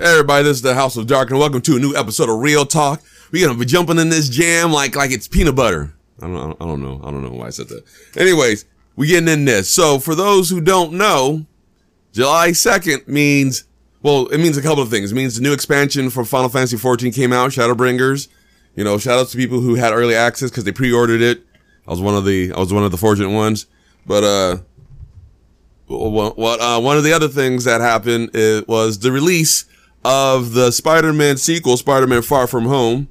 Hey everybody, this is the House of Dark, and welcome to a new episode of Real Talk. We're gonna be jumping in this jam like like it's peanut butter. I don't, I don't, know. I don't know why I said that. Anyways, we getting in this. So for those who don't know, July 2nd means, well, it means a couple of things. It means the new expansion for Final Fantasy 14 came out, Shadowbringers. You know, shout out to people who had early access because they pre-ordered it. I was one of the, I was one of the fortunate ones. But, uh, what, uh, one of the other things that happened was the release of the Spider-Man sequel, Spider-Man Far From Home.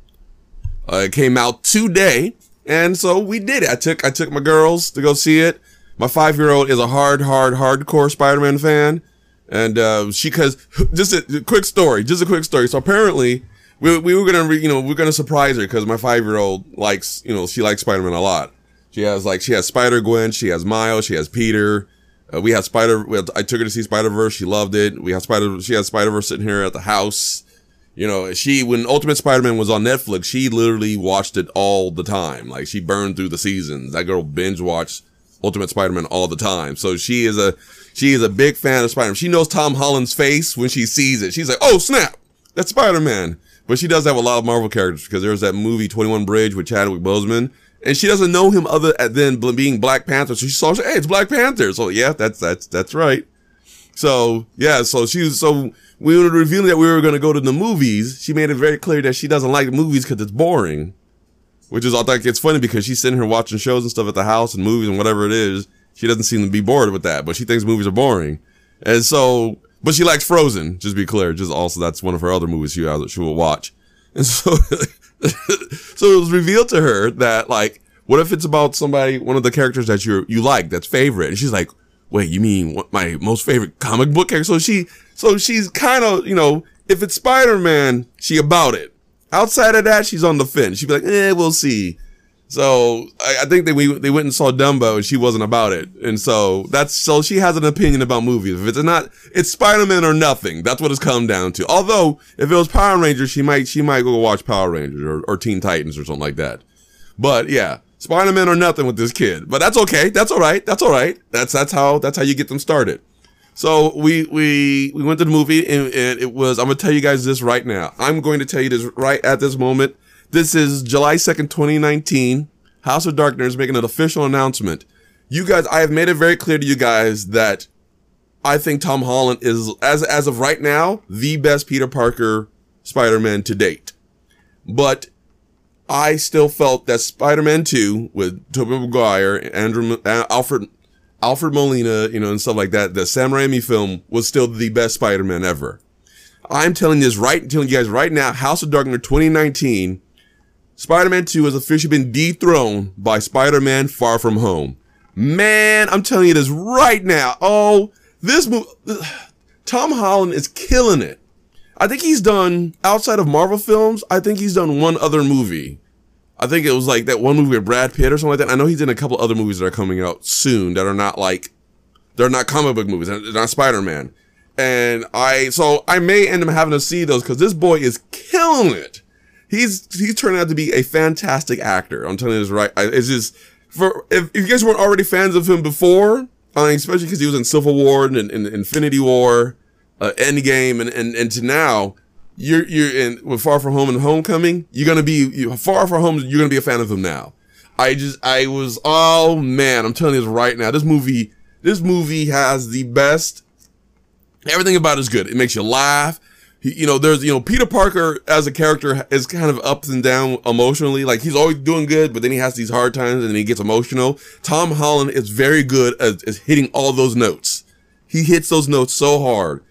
Uh, it came out today. And so we did it. I took I took my girls to go see it. My five year old is a hard, hard, hardcore Spider Man fan, and uh, she cause just a, a quick story, just a quick story. So apparently we we were gonna you know we are gonna surprise her because my five year old likes you know she likes Spider Man a lot. She has like she has Spider Gwen, she has Miles, she has Peter. Uh, we had Spider. We had, I took her to see Spider Verse. She loved it. We had Spider. She had Spider Verse sitting here at the house. You know, she when Ultimate Spider-Man was on Netflix, she literally watched it all the time. Like she burned through the seasons. That girl binge watched Ultimate Spider-Man all the time. So she is a she is a big fan of Spider-Man. She knows Tom Holland's face when she sees it. She's like, "Oh snap, that's Spider-Man." But she does have a lot of Marvel characters because there's that movie 21 Bridge with Chadwick Boseman, and she doesn't know him other than being Black Panther. So she saw, hey, it's Black Panther. So yeah, that's that's that's right. So yeah, so she was so we were revealing that we were going to go to the movies. She made it very clear that she doesn't like movies because it's boring, which is I think it's funny because she's sitting here watching shows and stuff at the house and movies and whatever it is. She doesn't seem to be bored with that, but she thinks movies are boring, and so but she likes Frozen. Just be clear, just also that's one of her other movies she she will watch, and so so it was revealed to her that like what if it's about somebody one of the characters that you you like that's favorite, and she's like wait, you mean what, my most favorite comic book character? So she, so she's kind of, you know, if it's Spider-Man, she about it. Outside of that, she's on the fence. She'd be like, eh, we'll see. So I, I think that we they went and saw Dumbo and she wasn't about it, and so that's so she has an opinion about movies. If it's not, it's Spider Man or nothing. That's what it's come down to. Although if it was Power Rangers, she might she might go watch Power Rangers or, or Teen Titans or something like that. But yeah, Spider-Man or nothing with this kid. But that's okay. That's all right. That's all right. That's that's how that's how you get them started. So we we we went to the movie and, and it was I'm gonna tell you guys this right now. I'm going to tell you this right at this moment. This is July 2nd, 2019. House of Darkness making an official announcement. You guys, I have made it very clear to you guys that I think Tom Holland is, as as of right now, the best Peter Parker Spider-Man to date. But I still felt that Spider-Man 2 with Tobey Maguire, Andrew, uh, Alfred, Alfred Molina, you know, and stuff like that, the Sam Raimi film was still the best Spider-Man ever. I'm telling this right, telling you guys right now, House of Darkness 2019, Spider-Man 2 has officially been dethroned by Spider-Man Far From Home. Man, I'm telling you this right now. Oh, this movie, Tom Holland is killing it. I think he's done outside of Marvel films. I think he's done one other movie. I think it was like that one movie with Brad Pitt or something like that. I know he's in a couple other movies that are coming out soon that are not like they're not comic book movies. They're not Spider Man. And I so I may end up having to see those because this boy is killing it. He's he's turning out to be a fantastic actor. I'm telling you this right. It's just for if, if you guys weren't already fans of him before, especially because he was in Civil War and, and, and Infinity War uh, Endgame and, and, and to now, you're, you're in with Far From Home and Homecoming, you're to be, you, Far From Home, you're to be a fan of him now. I just, I was, oh man, I'm telling you this right now. This movie, this movie has the best, everything about it is good. It makes you laugh. He, you know, there's, you know, Peter Parker as a character is kind of ups and down emotionally. Like he's always doing good, but then he has these hard times and he gets emotional. Tom Holland is very good at, at hitting all those notes. He hits those notes so hard.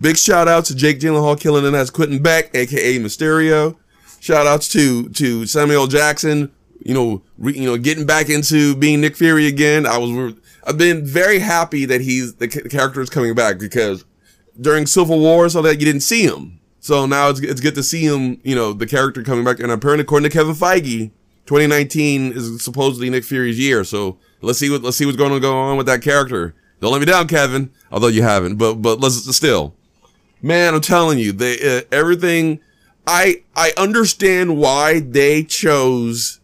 Big shout out to Jake Gyllenhaal killing it as Quentin Beck, aka Mysterio. Shout outs to to Samuel Jackson, you know, re, you know, getting back into being Nick Fury again. I was I've been very happy that he's the character is coming back because during Civil War, so that you didn't see him. So now it's it's good to see him, you know, the character coming back. And apparently, according to Kevin Feige, 2019 is supposedly Nick Fury's year. So let's see what let's see what's going to go on with that character. Don't let me down, Kevin. Although you haven't, but but let's still man, I'm telling you, they uh, everything. I I understand why they chose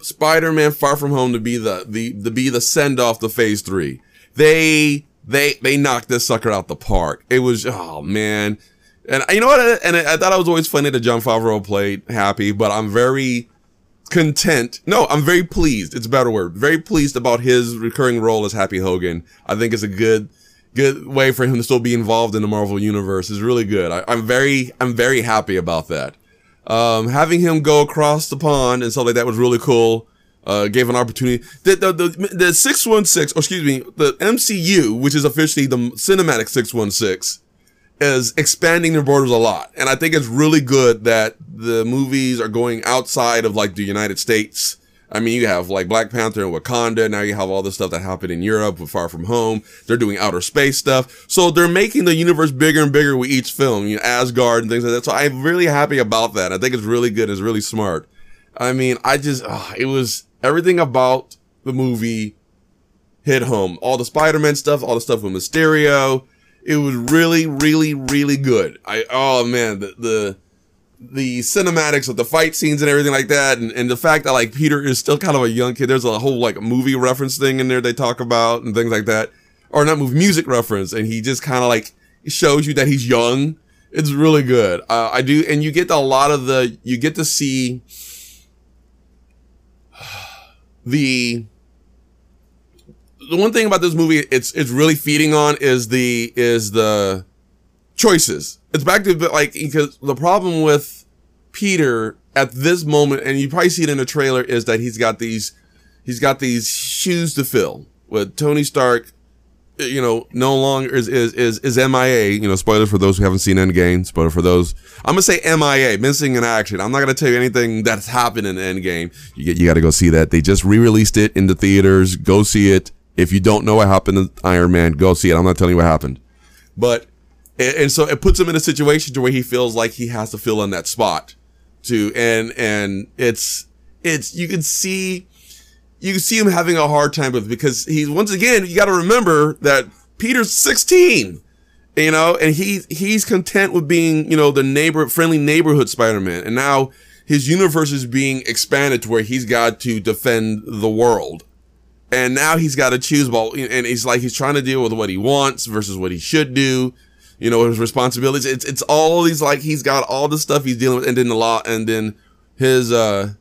Spider-Man Far From Home to be the the to be the send off the Phase Three. They they they knocked this sucker out the park. It was oh man, and you know what? And I, I thought it was always funny that Jon Favreau played Happy, but I'm very content. No, I'm very pleased. It's a better word. Very pleased about his recurring role as Happy Hogan. I think it's a good good way for him to still be involved in the Marvel universe. is really good. I, am very I'm very happy about that. Um, having him go across the pond and stuff like that was really cool. Uh, gave an opportunity. The, the, the, the 616, or excuse me, the MCU, which is officially the cinematic 616, is expanding their borders a lot. And I think it's really good that the movies are going outside of like the United States. I mean, you have like Black Panther and Wakanda. Now you have all the stuff that happened in Europe with Far From Home. They're doing outer space stuff. So they're making the universe bigger and bigger with each film, you know, Asgard and things like that. So I'm really happy about that. I think it's really good. It's really smart. I mean, I just, oh, it was everything about the movie hit home. All the Spider-Man stuff, all the stuff with Mysterio it was really, really, really good. I oh man, the the the cinematics of the fight scenes and everything like that, and, and the fact that like Peter is still kind of a young kid. There's a whole like movie reference thing in there they talk about and things like that, or not movie music reference, and he just kind of like shows you that he's young. It's really good. Uh, I do, and you get a lot of the you get to see the the one thing about this movie it's it's really feeding on is the is the choices. It's back to like because the problem with Peter at this moment, and you probably see it in the trailer, is that he's got these he's got these shoes to fill with Tony Stark. Uh, you know, no longer is is is is MIA. You know, spoiler for those who haven't seen Endgame. Spoiler for those. I'm gonna say MIA, missing in action. I'm not gonna tell you anything that's happened in Endgame. You get you got to go see that. They just re-released it in the theaters. Go see it. If you don't know what happened to Iron Man, go see it. I'm not telling you what happened. But, and, and so it puts him in a situation to where he feels like he has to fill in that spot to, and, and it's, it's, you can see, you see him having a hard time with because he's, once again, you got to remember that Peter's 16 you know, and he he's content with being, you know, the neighbor friendly neighborhood Spider-Man. And now his universe is being expanded to where he's got to defend the world. And now he's got to choose well, and he's like, he's trying to deal with what he wants versus what he should do, you know, his responsibilities. It's, it's all these, like, he's got all the stuff he's dealing with, and then the law, and then his, uh,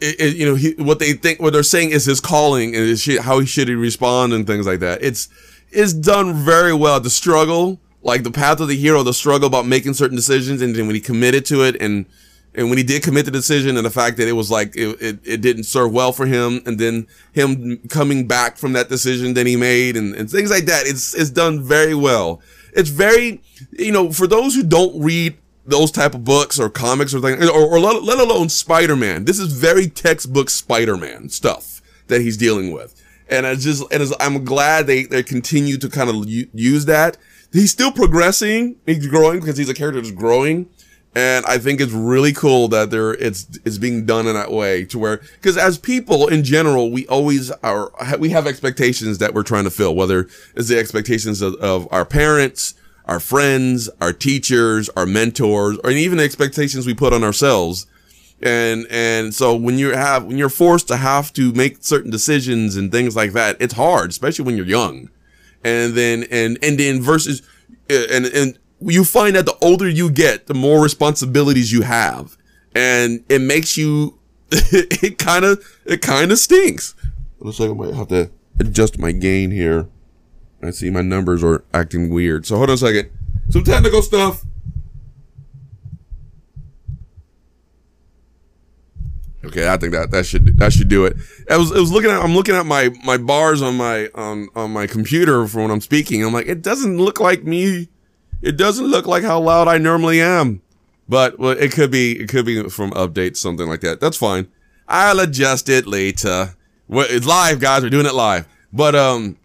it, it, you know, he, what they think, what they're saying is his calling and his, how he should he respond and things like that. It's, it's done very well. The struggle, like the path of the hero, the struggle about making certain decisions, and then when he committed to it and, and when he did commit the decision and the fact that it was like it, it, it, didn't serve well for him and then him coming back from that decision that he made and, and things like that it's it's done very well it's very you know for those who don't read those type of books or comics or things or, or let, let alone spider-man. This is very textbook spider-man stuff that he's dealing with. And i just and as, i'm glad they they continue to kind of use that. He's still progressing. He's growing because he's a character that's growing. And I think it's really cool that there it's it's being done in that way to where because as people in general we always are we have expectations that we're trying to fill whether it's the expectations of, of our parents our friends our teachers our mentors or even the expectations we put on ourselves and and so when you have when you're forced to have to make certain decisions and things like that it's hard especially when you're young and then and and then versus eh, and and you find that the older you get, the more responsibilities you have. And it makes you, it kind of, it kind of stinks. Looks like I might have to adjust my gain here. I see my numbers are acting weird. So hold on a second. Some technical stuff. Okay, I think that that should that should do it. I was I was looking at I'm looking at my my bars on my on on my computer for when I'm speaking. I'm like, it doesn't look like me it doesn't look like how loud I normally am. But well, it could be it could be from updates, something like that. That's fine. I'll adjust it later. It's live, guys. We're doing it live. But um,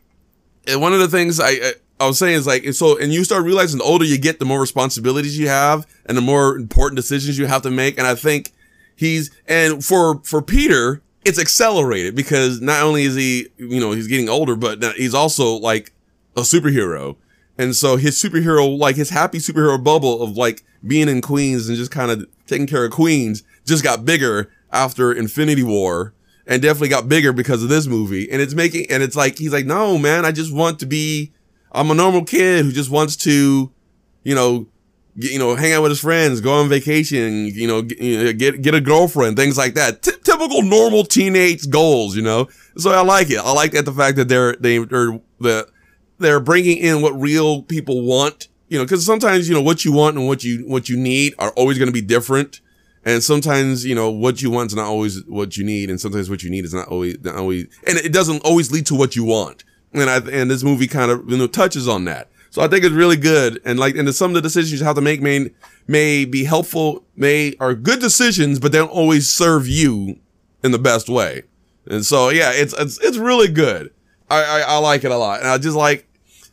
one of the things I I was saying is like so, and you start realizing the older you get, the more responsibilities you have, and the more important decisions you have to make. And I think he's and for for Peter, it's accelerated because not only is he you know he's getting older, but he's also like a superhero. And so his superhero, like his happy superhero bubble of like being in Queens and just kind of taking care of Queens just got bigger after Infinity War. And definitely got bigger because of this movie. And it's making, and it's like, he's like, no, man, I just want to be, I'm a normal kid who just wants to, you know, get, you know, hang out with his friends, go on vacation, you know, get, you know, get, get a girlfriend, things like that. T- typical normal teenage goals, you know? So I like it. I like that the fact that they're, they, are the, they're bringing in what real people want, you know, cause sometimes, you know, what you want and what you, what you need are always going to be different. And sometimes, you know, what you want is not always what you need. And sometimes what you need is not always, not always, and it doesn't always lead to what you want. And I, and this movie kind of, you know, touches on that. So I think it's really good. And like, and some of the decisions you have to make may, may be helpful, may, are good decisions, but they don't always serve you in the best way. And so, yeah, it's, it's, it's really good. I, I, I like it a lot. And I just like,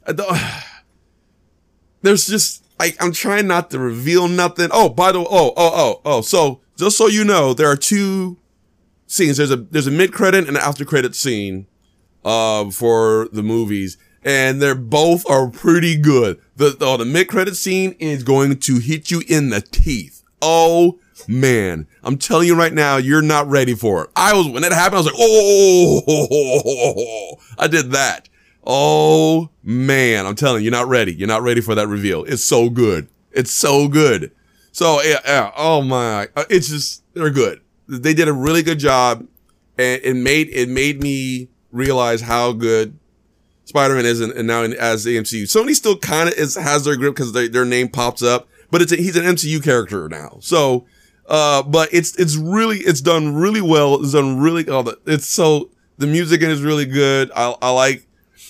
I there's just, I, I'm trying not to reveal nothing. Oh, by the way, oh, oh, oh, oh. So just so you know, there are two scenes. There's a there's a mid credit and an after credit scene, uh, for the movies, and they're both are pretty good. The oh, the mid credit scene is going to hit you in the teeth. Oh man, I'm telling you right now, you're not ready for it. I was when that happened. I was like, oh, I did that. Oh man, I'm telling you, you're not ready. You're not ready for that reveal. It's so good. It's so good. So yeah, yeah oh my, uh, it's just they're good. They did a really good job, and it made it made me realize how good Spider-Man is, and, now in, as the MCU. Sony still kind of has their grip because their name pops up, but it's a, he's an MCU character now. So, uh, but it's it's really it's done really well. It's done really. Oh, the, it's so the music is really good. I I like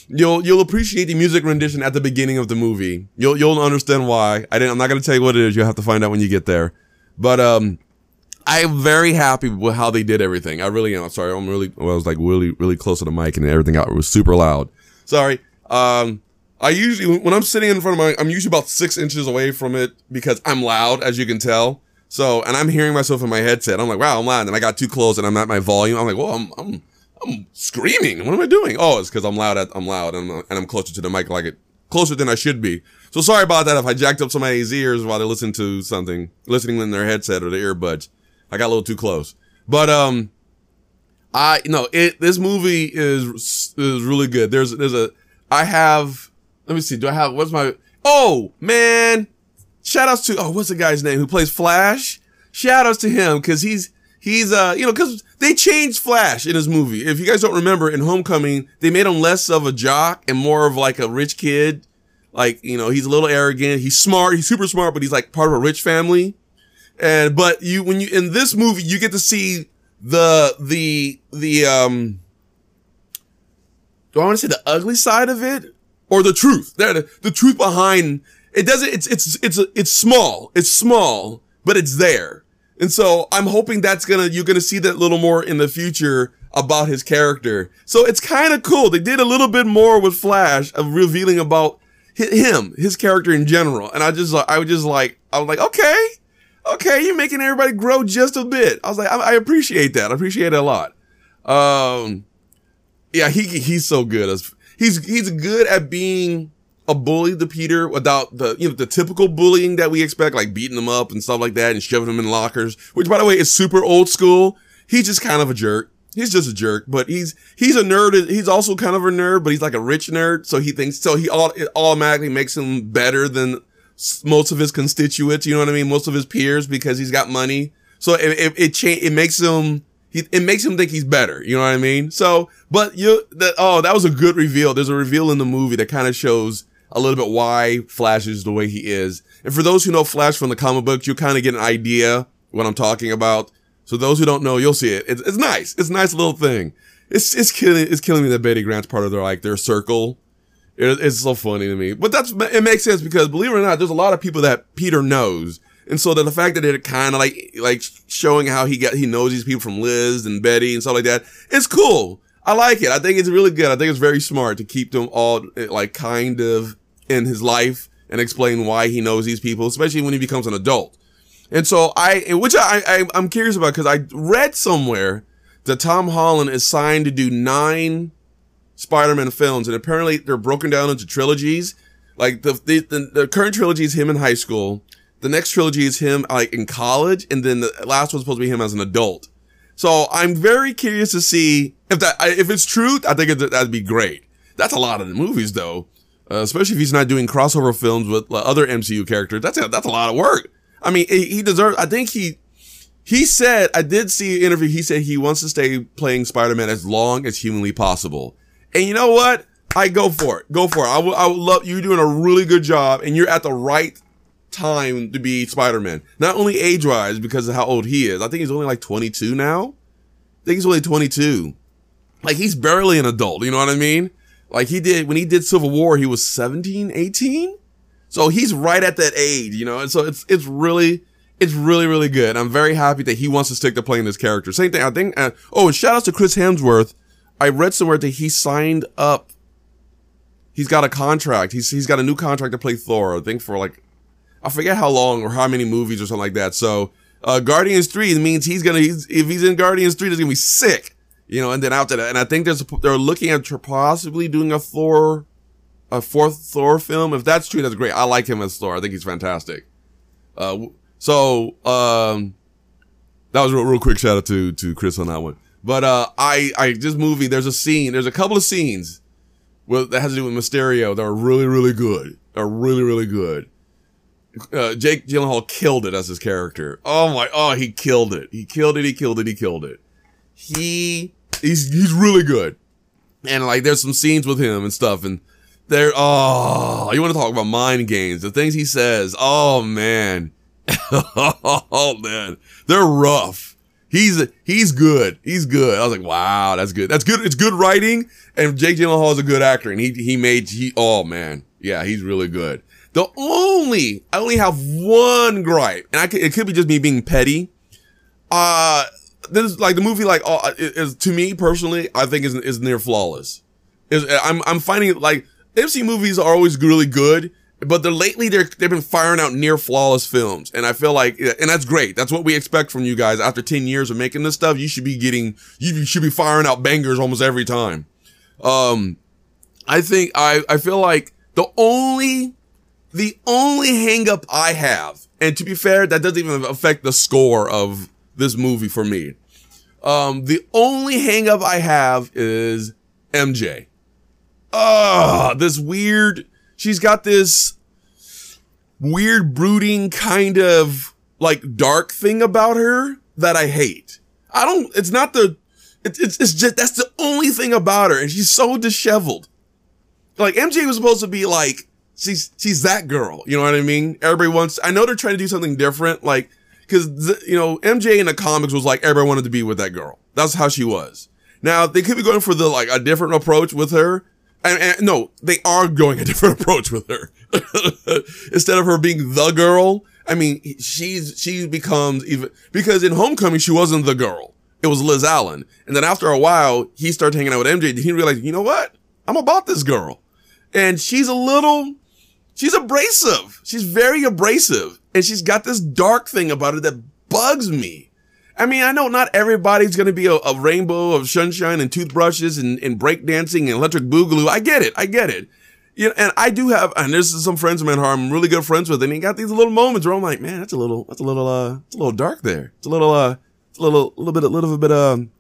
You'll you'll appreciate the music rendition at the beginning of the movie. You'll you'll understand why. I didn't. I'm not gonna tell you what it is. You'll have to find out when you get there. But um, I'm very happy with how they did everything. I really am. Sorry. I'm really. Well, I was like really really close to the mic and everything out. Was super loud. Sorry. Um, I usually when I'm sitting in front of my, I'm usually about six inches away from it because I'm loud, as you can tell. So, and I'm hearing myself in my headset. I'm like, wow, I'm loud. And I got too close and I'm at my volume. I'm like, well, I'm, I'm I'm screaming. What am I doing? Oh, it's because I'm loud. At, I'm loud, and I'm, and I'm closer to the mic, like it closer than I should be. So sorry about that. If I jacked up somebody's ears while they listen to something, listening in their headset or their earbuds, I got a little too close. But um, I no, it. This movie is is really good. There's there's a I have. Let me see. Do I have what's my? Oh man! Shout outs to oh what's the guy's name who plays Flash? Shout outs to him because he's he's uh you know because they changed flash in his movie. If you guys don't remember in homecoming they made him less of a jock and more of like a rich kid. Like you know he's a little arrogant. He's smart. He's super smart but he's like part of a rich family. And but you when you in this movie you get to see the the the um do i want to say the ugly side of it or the truth? The, the truth behind it doesn't it's it's it's it's small. It's small but it's there and so I'm hoping that's gonna, you're gonna see that little more in the future about his character. So it's kind of cool. They did a little bit more with Flash of revealing about him, his character in general. And I just, I was just like, I was like, okay, okay, you're making everybody grow just a bit. I was like, I, I appreciate that. I appreciate it a lot. Um, yeah, he, he's so good as, he's, he's good at being a bully to Peter without the, you know, the typical bullying that we expect, like beating him up and stuff like that and shoving him in lockers, which by the way is super old school. He's just kind of a jerk. He's just a jerk, but he's, he's a nerd. He's also kind of a nerd, but he's like a rich nerd. So he thinks, so he all, it automatically makes him better than most of his constituents. You know what I mean? Most of his peers because he's got money. So it, it, it, cha- it makes him, he, it makes him think he's better. You know what I mean? So, but you, that, oh, that was a good reveal. There's a reveal in the movie that kind of shows a little bit why Flash is the way he is. And for those who know Flash from the comic books, you kind of get an idea what I'm talking about. So those who don't know, you'll see it. It's, it's nice. It's a nice little thing. It's, it's killing, it's killing me that Betty Brant's part of their, like, their circle. It, it's so funny to me. But that's, it makes sense because believe it or not, there's a lot of people that Peter knows. And so that the fact that it kind of like, like showing how he got, he knows these people from Liz and Betty and stuff like that, it's cool. I like it. I think it's really good. I think it's very smart to keep them all eh, like kind of in his life and explain why he knows these people, especially when he becomes an adult. And so I, which I, I I'm curious about because I read somewhere that Tom Holland is signed to do nine Spider-Man films, and apparently they're broken down into trilogies. Like the the, the, the current trilogy is him in high school. The next trilogy is him like in college, and then the last one's supposed to be him as an adult. So I'm very curious to see if that if it's true. I think that'd be great. That's a lot of the movies though, uh, especially if he's not doing crossover films with other MCU characters. That's a, that's a lot of work. I mean, he, he deserves. I think he he said I did see an interview. He said he wants to stay playing Spider Man as long as humanly possible. And you know what? I go for it. Go for it. I would, love you doing a really good job, and you're at the right time to be Spider-Man. Not only age-wise because of how old he is. I think he's only like 22 now. I think he's only 22. Like he's barely an adult. You know what I mean? Like he did when he did Civil War, he was 17, 18. So he's right at that age, you know. And so it's it's really it's really really good. I'm very happy that he wants to stick to playing this character. Same thing. I think. Uh, oh, and shout out to Chris Hemsworth. I read somewhere that he signed up. He's got a contract. He's he's got a new contract to play Thor. I think for like I forget how long or how many movies or something like that. So uh, Guardians three means he's gonna he's, if he's in Guardians three, he's gonna be sick, you know. And then after that, and I think there's they're looking at possibly doing a Thor, a fourth Thor film. If that's true, that's great. I like him as Thor. I think he's fantastic. Uh, so um, that was a real, real quick shout out to to Chris on that one. But uh, I I this movie there's a scene there's a couple of scenes well, that has to do with Mysterio that are really really good. Are really really good uh, Jake Gyllenhaal killed it as his character. Oh my, oh, he killed it. He killed it. He killed it. He killed it. He, he's, he's really good. And like, there's some scenes with him and stuff. And there, oh, you want to talk about mind games? The things he says. Oh man. oh man. They're rough. He's, he's good. He's good. I was like, wow, that's good. That's good. It's good writing. And Jake Gyllenhaal is a good actor. And he, he made, he, oh man. Yeah, he's really good. The only, I only have one gripe, and I could, it could be just me being petty. Uh, this like the movie, like, uh, is, to me personally, I think is, is near flawless. Is, I'm, I'm finding like, MC movies are always really good, but they're lately they're, they've been firing out near flawless films. And I feel like, and that's great. That's what we expect from you guys. After 10 years of making this stuff, you should be getting, you should be firing out bangers almost every time. Um, I think I, I feel like the only the only hangup I have, and to be fair, that doesn't even affect the score of this movie for me. Um, the only hangup I have is MJ. Ah, this weird, she's got this weird brooding kind of like dark thing about her that I hate. I don't, it's not the, it's, it's, it's just, that's the only thing about her. And she's so disheveled. Like MJ was supposed to be like she's she's that girl. You know what I mean? Everybody wants. I know they're trying to do something different, like because you know MJ in the comics was like everybody wanted to be with that girl. That's how she was. Now they could be going for the like a different approach with her. And, and no, they are going a different approach with her. Instead of her being the girl, I mean, she's she becomes even because in Homecoming she wasn't the girl. It was Liz Allan, and then after a while he started hanging out with MJ. He realized, you know what? I'm about this girl, and she's a little She's abrasive. She's very abrasive. And she's got this dark thing about her that bugs me. I mean, I know not everybody's going to be a, a, rainbow of sunshine and toothbrushes and, and breakdancing and electric boogaloo. I get it. I get it. You know, and I do have, and there's some friends of mine who I'm really good friends with, and he got these little moments where I'm like, man, that's a little, that's a little, uh, it's a little dark there. It's a little, uh, it's a little, a little bit, a little bit, um,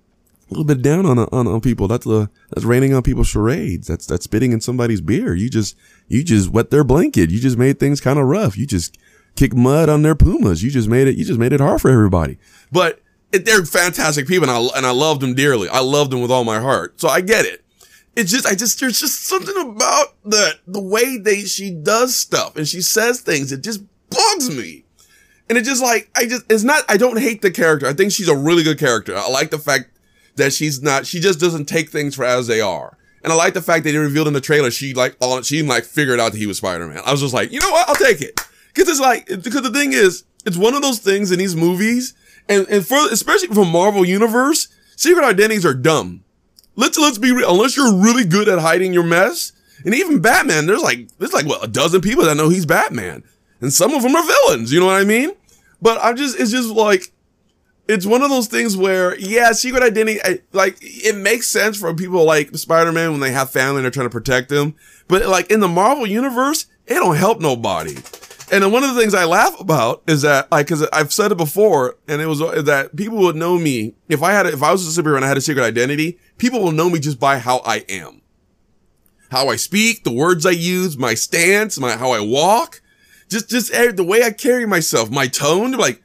little bit down on, on, on people. That's the, that's raining on people's charades. That's, that's spitting in somebody's beer. You just, you just wet their blanket. You just made things kind of rough. You just kick mud on their pumas. You just made it, you just made it hard for everybody. But it, they're fantastic people and I, and I loved them dearly. I loved them with all my heart. So I get it. It's just, I just, there's just something about the, the way they, she does stuff and she says things. It just bugs me. And it just like, I just, it's not, I don't hate the character. I think she's a really good character. I like the fact that she's not, she just doesn't take things for as they are. And I like the fact that they revealed in the trailer she like all she like figured out that he was Spider Man. I was just like, you know what? I'll take it because it's like because the thing is, it's one of those things in these movies, and and for especially from Marvel Universe, secret identities are dumb. Let's let's be real. Unless you're really good at hiding your mess, and even Batman, there's like there's like what a dozen people that know he's Batman, and some of them are villains. You know what I mean? But I'm just it's just like it's one of those things where, yeah, secret identity, like, it makes sense for people like Spider-Man when they have family and they're trying to protect them. But like in the Marvel universe, it don't help nobody. And one of the things I laugh about is that, like, cause I've said it before, and it was uh, that people would know me if I had, a, if I was a superhero and I had a secret identity, people will know me just by how I am, how I speak, the words I use, my stance, my how I walk, just just eh, the way I carry myself, my tone. Like,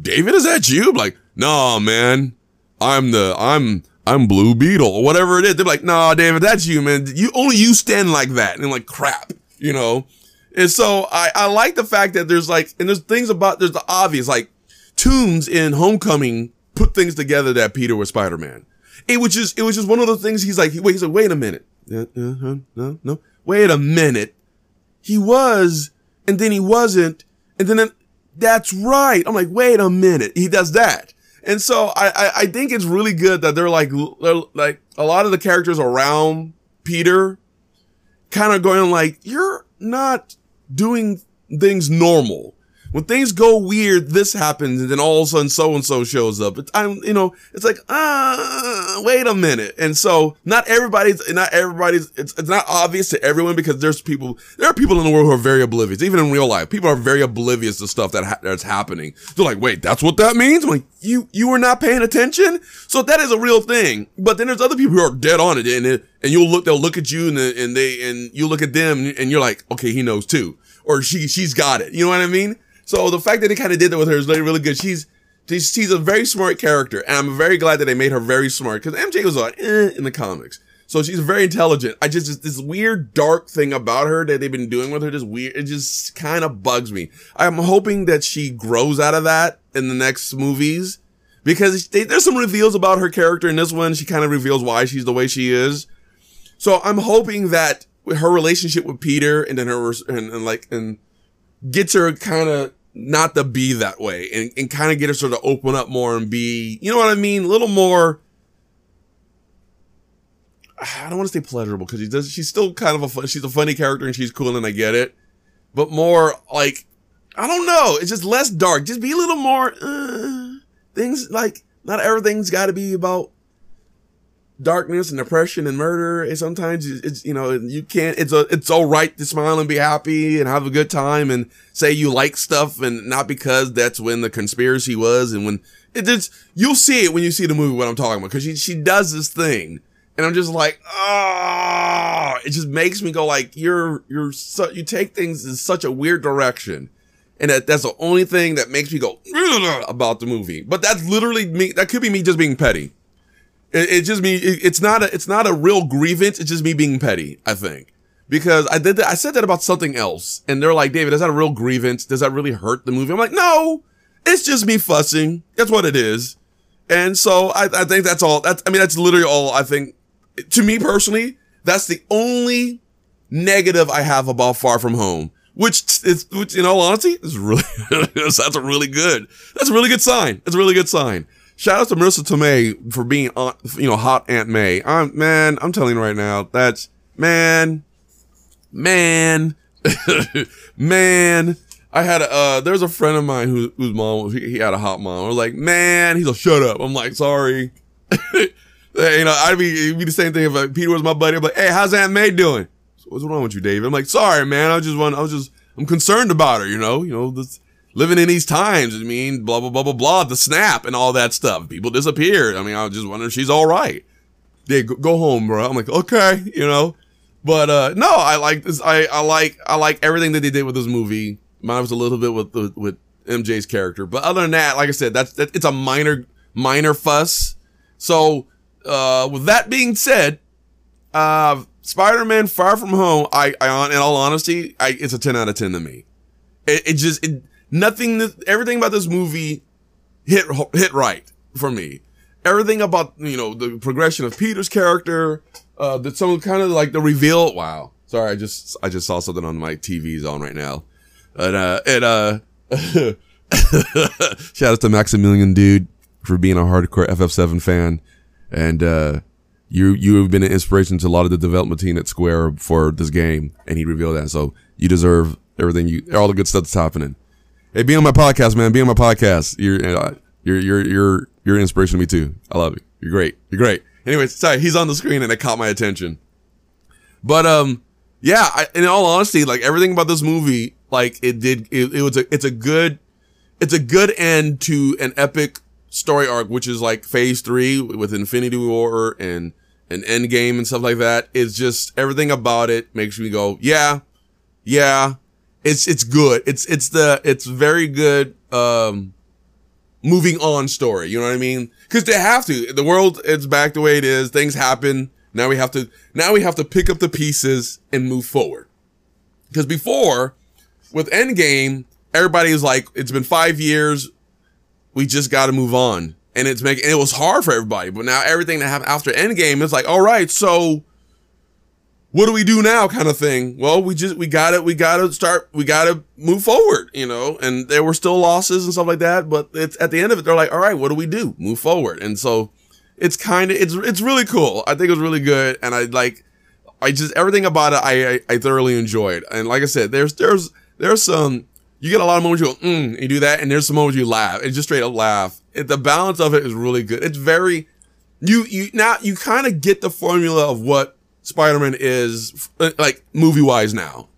David, is that you? I'm like, nah, man, I'm the I'm I'm Blue Beetle or whatever it is. They're like, nah, David, that's you, man. You only you stand like that, and I'm like, crap, you know. And so I, I like the fact that there's like, and there's things about, there's the obvious, like Toomes in Homecoming put things together that Peter was Spider-Man. It was just, it was just one of those things. He's like, wait, he's like, wait a minute. Uh, uh, no, no, wait a minute. He was, and then he wasn't. And then that's right. I'm like, wait a minute. He does that. And so I, I, I think it's really good that they're like, they're like a lot of the characters around Peter kind of going like, you're not doing things normal. When things go weird, this happens, and then all of a sudden so and so shows up. It's, I'm, you know, it's like, ah, uh, wait a minute. And so not everybody's, not everybody's, it's, it's not obvious to everyone because there's people, there are people in the world who are very oblivious. Even in real life, people are very oblivious to stuff that ha- that's happening. They're like, wait, that's what that means? I'm like, you, you were not paying attention? So that is a real thing. But then there's other people who are dead on it and, it, and you'll look, they'll look at you and, and they, and you look at them and you're like, okay, he knows too or she she's got it. You know what I mean? So the fact that they kind of did that with her is really really good. She's she's a very smart character, and I'm very glad that they made her very smart because MJ was like eh, in the comics. So she's very intelligent. I just, this weird dark thing about her that they've been doing with her, just weird. It just kind of bugs me. I'm hoping that she grows out of that in the next movies because they, there's some reveals about her character in this one. She kind of reveals why she's the way she is. So I'm hoping that her relationship with Peter and then her and, and like and gets her kind of not to be that way and, and kind of get her sort of open up more and be, you know what I mean? A little more. I don't want to say pleasurable because she does. She's still kind of a fun, she's a funny character and she's cool and I get it, but more like I don't know. It's just less dark. Just be a little more uh, things like not everything's got to be about darkness and depression and murder. And sometimes it's, you know, you can't, it's a, it's all right to smile and be happy and have a good time and say you like stuff and not because that's when the conspiracy was and when it's, you'll see it when you see the movie, what I'm talking about. Cause she, she does this thing and I'm just like, oh, it just makes me go like, you're, you're so, you take things in such a weird direction. And that, that's the only thing that makes me go about the movie. But that's literally me. That could be me just being petty. It, it just me. It, it's not a. It's not a real grievance. It's just me being petty. I think because I did that. I said that about something else, and they're like, David, is that a real grievance? Does that really hurt the movie? I'm like, no, it's just me fussing. That's what it is. And so I, I think that's all. That's I mean, that's literally all. I think to me personally, that's the only negative I have about Far From Home. Which is, which in all honesty, is really that's a really good. That's a really good sign. That's a really good sign. Shout out to Marisa Tomei for being, uh, you know, hot Aunt May. I'm, man, I'm telling you right now, that's, man, man, man. I had a, uh, there's a friend of mine who, whose mom, he, he had a hot mom. I was like, man, he's a shut up. I'm like, sorry. you know, I'd be, be the same thing if like, Peter was my buddy. I'm like, hey, how's Aunt May doing? What's wrong with you, David? I'm like, sorry, man. I just want, I was just, I'm concerned about her, you know, you know, this, living in these times. I mean, blah, blah, blah, blah, blah, the snap and all that stuff. People disappeared. I mean, I was just wondering if she's all right. They go, go home, bro. I'm like, okay, you know, but, uh, no, I like this. I, I like, I like everything that they did with this movie. Mine was a little bit with, with, with MJ's character, but other than that, like I said, that's, that, it's a minor, minor fuss. So, uh, with that being said, uh, Spider-Man Far From Home, I, I, in all honesty, I, it's a 10 out of 10 to me. It, it just, it, nothing, everything about this movie hit, hit right for me. Everything about, you know, the progression of Peter's character, uh, that some kind of like the reveal. Wow. Sorry. I just, I just saw something on my TV's on right now. And, uh, and, uh, shout out to Maximilian Dood for being a hardcore FF7 fan. And, uh, you, you have been an inspiration to a lot of the development team at Square for this game. And he revealed that. So you deserve everything you, all the good stuff that's happening. Hey, be on my podcast, man. Be on my podcast. You're, uh, you're, you're, you're, you're an inspiration to me too. I love you. You're great. You're great. Anyways, sorry, he's on the screen and it caught my attention. But, um, yeah, I, in all honesty, like everything about this movie like it did. It, it was a it's a good it's a good end to an epic story arc, which is like phase three with Infinity War and an end game and stuff like that. It's just everything about it makes me go, yeah, yeah. It's it's good. It's it's the it's very good um moving on story. You know what I mean? Because they have to. The world is back the way it is. Things happen. Now we have to now we have to pick up the pieces and move forward. Because before, with Endgame, everybody is like, it's been five years. We just got to move on. And it's making, it was hard for everybody. But now everything that happened after Endgame is like, all right, so what do we do now kind of thing? Well, we just, we gotta, we gotta start, we gotta move forward, you know, and there were still losses and stuff like that. But it's at the end of it, they're like, all right, what do we do? Move forward. And so it's kind of, it's, it's really cool. I think it was really good. And I like, I just, everything about it, I, I, I thoroughly enjoyed. And like I said, there's, there's, there's some, you get a lot of moments you go, mm, you do that, and there's some moments you laugh, and just straight up laugh. It, the balance of it is really good. It's very, you, you, now, you kind of get the formula of what Spider-Man is, like, movie-wise now.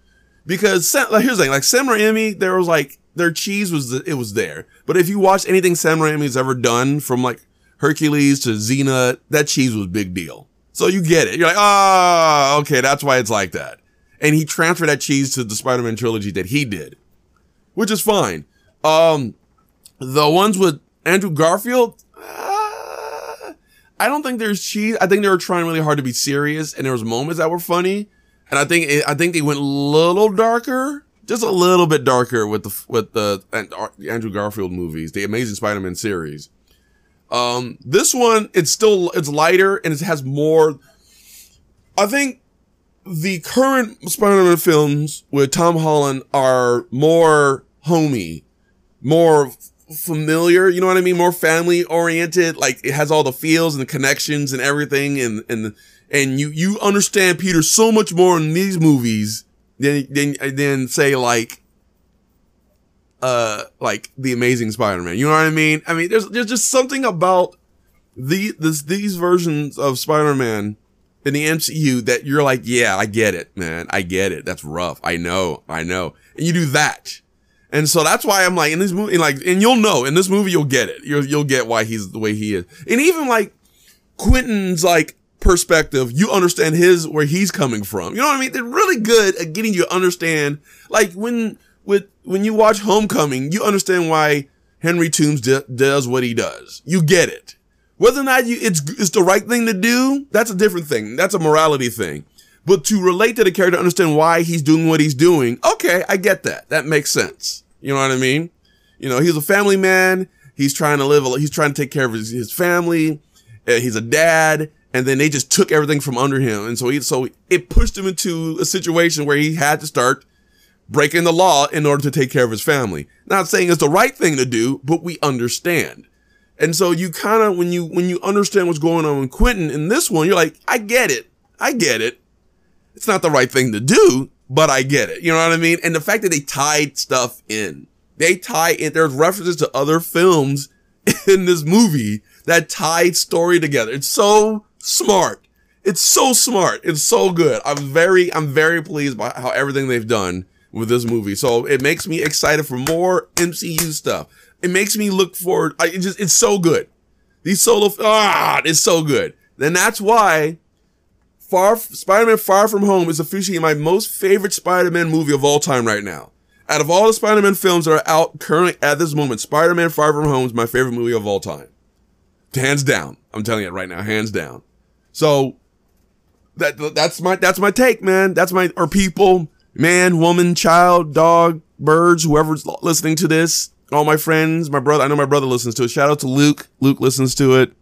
Because, like, here's the thing, like, Sam Raimi, there was like, their cheese was, it was there. But if you watch anything Sam Raimi's ever done, from like, Hercules to Xena, that cheese was big deal. So you get it. You're like, ah, oh, okay, that's why it's like that. And he transferred that cheese to the Spider-Man trilogy that he did which is fine. Um, the ones with Andrew Garfield, I don't think there's cheese. I think they were trying really hard to be serious, and there was moments that were funny. And I think it, I think they went a little darker, just a little bit darker with the with the Andrew Garfield movies, the Amazing Spider-Man series. Um, this one it's still it's lighter and it has more. I think the current Spider-Man films with Tom Holland are more homey, more familiar, you know what I mean? More family oriented. Like it has all the feels and the connections and everything. And, and, and you, you understand Peter so much more in these movies than, than, than say like, uh, like the amazing Spider-Man. You know what I mean? I mean, there's, there's just something about the, this, these versions of Spider-Man in the MCU that you're like, yeah, I get it, man. I get it. That's rough. I know. I know. And you do that. And so that's why I'm like in this movie, like, and you'll know in this movie, you'll get it. You'll, you'll get why he's the way he is. And even like Quentin's like perspective, you understand his, where he's coming from. You know what I mean? They're really good at getting you to understand. Like when, with, when you watch Homecoming, you understand why Henry Toomes does what he does. You get it. Whether or not you, it's, it's the right thing to do, that's a different thing. That's a morality thing. But to relate to the character, understand why he's doing what he's doing, okay, I get that. That makes sense. You know what I mean? You know, he's a family man. He's trying to live, A, he's trying to take care of his, his family. Uh, he's a dad. And then they just took everything from under him. And so he, so it pushed him into a situation where he had to start breaking the law in order to take care of his family. Not saying it's the right thing to do, but we understand. And so you kind of, when you, when you understand what's going on with Quentin in this one, you're like, I get it. I get it. It's not the right thing to do, but I get it. You know what I mean? And the fact that they tied stuff in, they tie in, there's references to other films in this movie that tied story together. It's so smart. It's so smart. It's so good. I'm very, I'm very pleased by how everything they've done with this movie. So it makes me excited for more MCU stuff. It makes me look forward. I, it just, it's so good. These solo, ah, it's so good. Then that's why Far, Spider-Man Far From Home is officially my most favorite Spider-Man movie of all time right now. Out of all the Spider-Man films that are out currently at this moment, Spider-Man Far From Home is my favorite movie of all time. Hands down. I'm telling you right now, hands down. So, that, that's my, that's my take, man. That's my, or people, man, woman, child, dog, birds, whoever's listening to this all my friends, my brother. I know my brother listens to it. Shout out to Luke. Luke listens to it,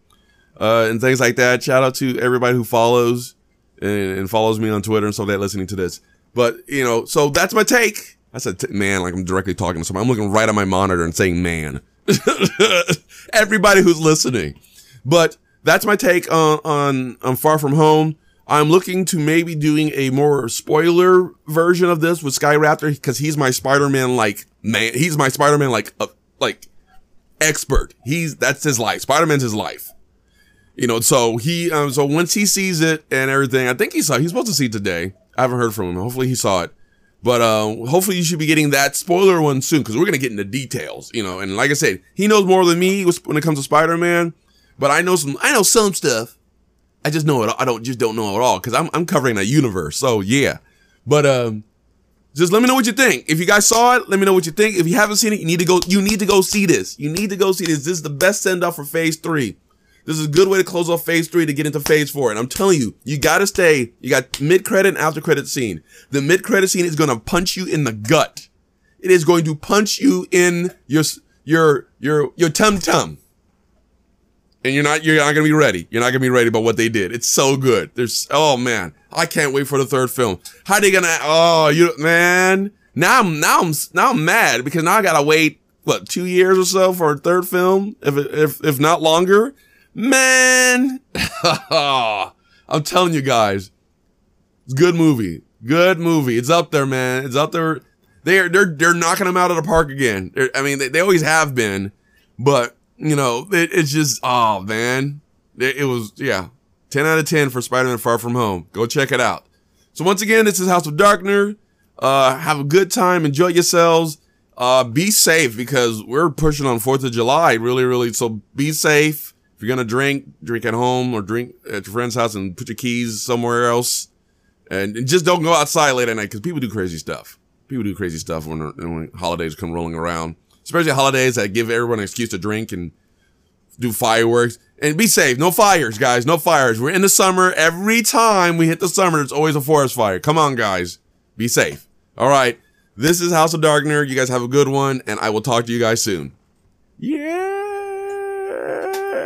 uh, and things like that. Shout out to everybody who follows and, and, follows me on Twitter and like that listening to this. But you know, so that's my take. I said, man, like I'm directly talking to someone. I'm looking right at my monitor and saying, man. everybody who's listening. But that's my take on, on, on Far From Home. I'm looking to maybe doing a more spoiler version of this with Sky Raptor because he's my Spider-Man like man. He's my Spider-Man like uh, like expert. He's that's his life. Spider-Man's his life. You know, so he um, so once he sees it and everything, I think he saw he's supposed to see it today. I haven't heard from him. Hopefully he saw it. But uh, hopefully you should be getting that spoiler one soon because we're gonna get into details, you know. And like I said, he knows more than me when it comes to Spider Man, but I know some. I know some stuff. I just know it. I don't just don't know it all because I'm I'm covering a universe. So yeah, but um, just let me know what you think. If you guys saw it, let me know what you think. If you haven't seen it, you need to go. You need to go see this. You need to go see this. This is the best send off for Phase Three. This is a good way to close off phase three to get into phase four. And I'm telling you, you gotta stay. You got mid credit and after credit scene. The mid credit scene is gonna punch you in the gut. It is going to punch you in your, your, your, your tum tum. And you're not, you're not gonna be ready. You're not gonna be ready about what they did. It's so good. There's, oh man, I can't wait for the third film. How are they gonna, oh, you, man. Now I'm, now I'm, now I'm mad because now I gotta wait, what, two years or so for a third film? If, if, if not longer. Man, I'm telling you guys, it's good movie. Good movie. It's up there, man. It's up there. They're they're they're knocking them out of the park again. They're, I mean, they, they always have been, but you know, it, it's just oh man, it, it, was yeah, ten out of ten for Spider-Man: Far From Home. Go check it out. So once again, this is House of Darkner. Uh, have a good time. Enjoy yourselves. Uh, be safe because we're pushing on Fourth of July. Really, really. So be safe. If you're gonna drink, drink at home or drink at your friend's house and put your keys somewhere else. And, and just don't go outside late at night because people do crazy stuff. People do crazy stuff when, when holidays come rolling around, especially holidays that give everyone an excuse to drink and do fireworks. And be safe. No fires, guys. No fires. We're in the summer. Every time we hit the summer, there's always a forest fire. Come on, guys. Be safe. All right. This is House of Darkner. You guys have a good one, and I will talk to you guys soon. Yeah.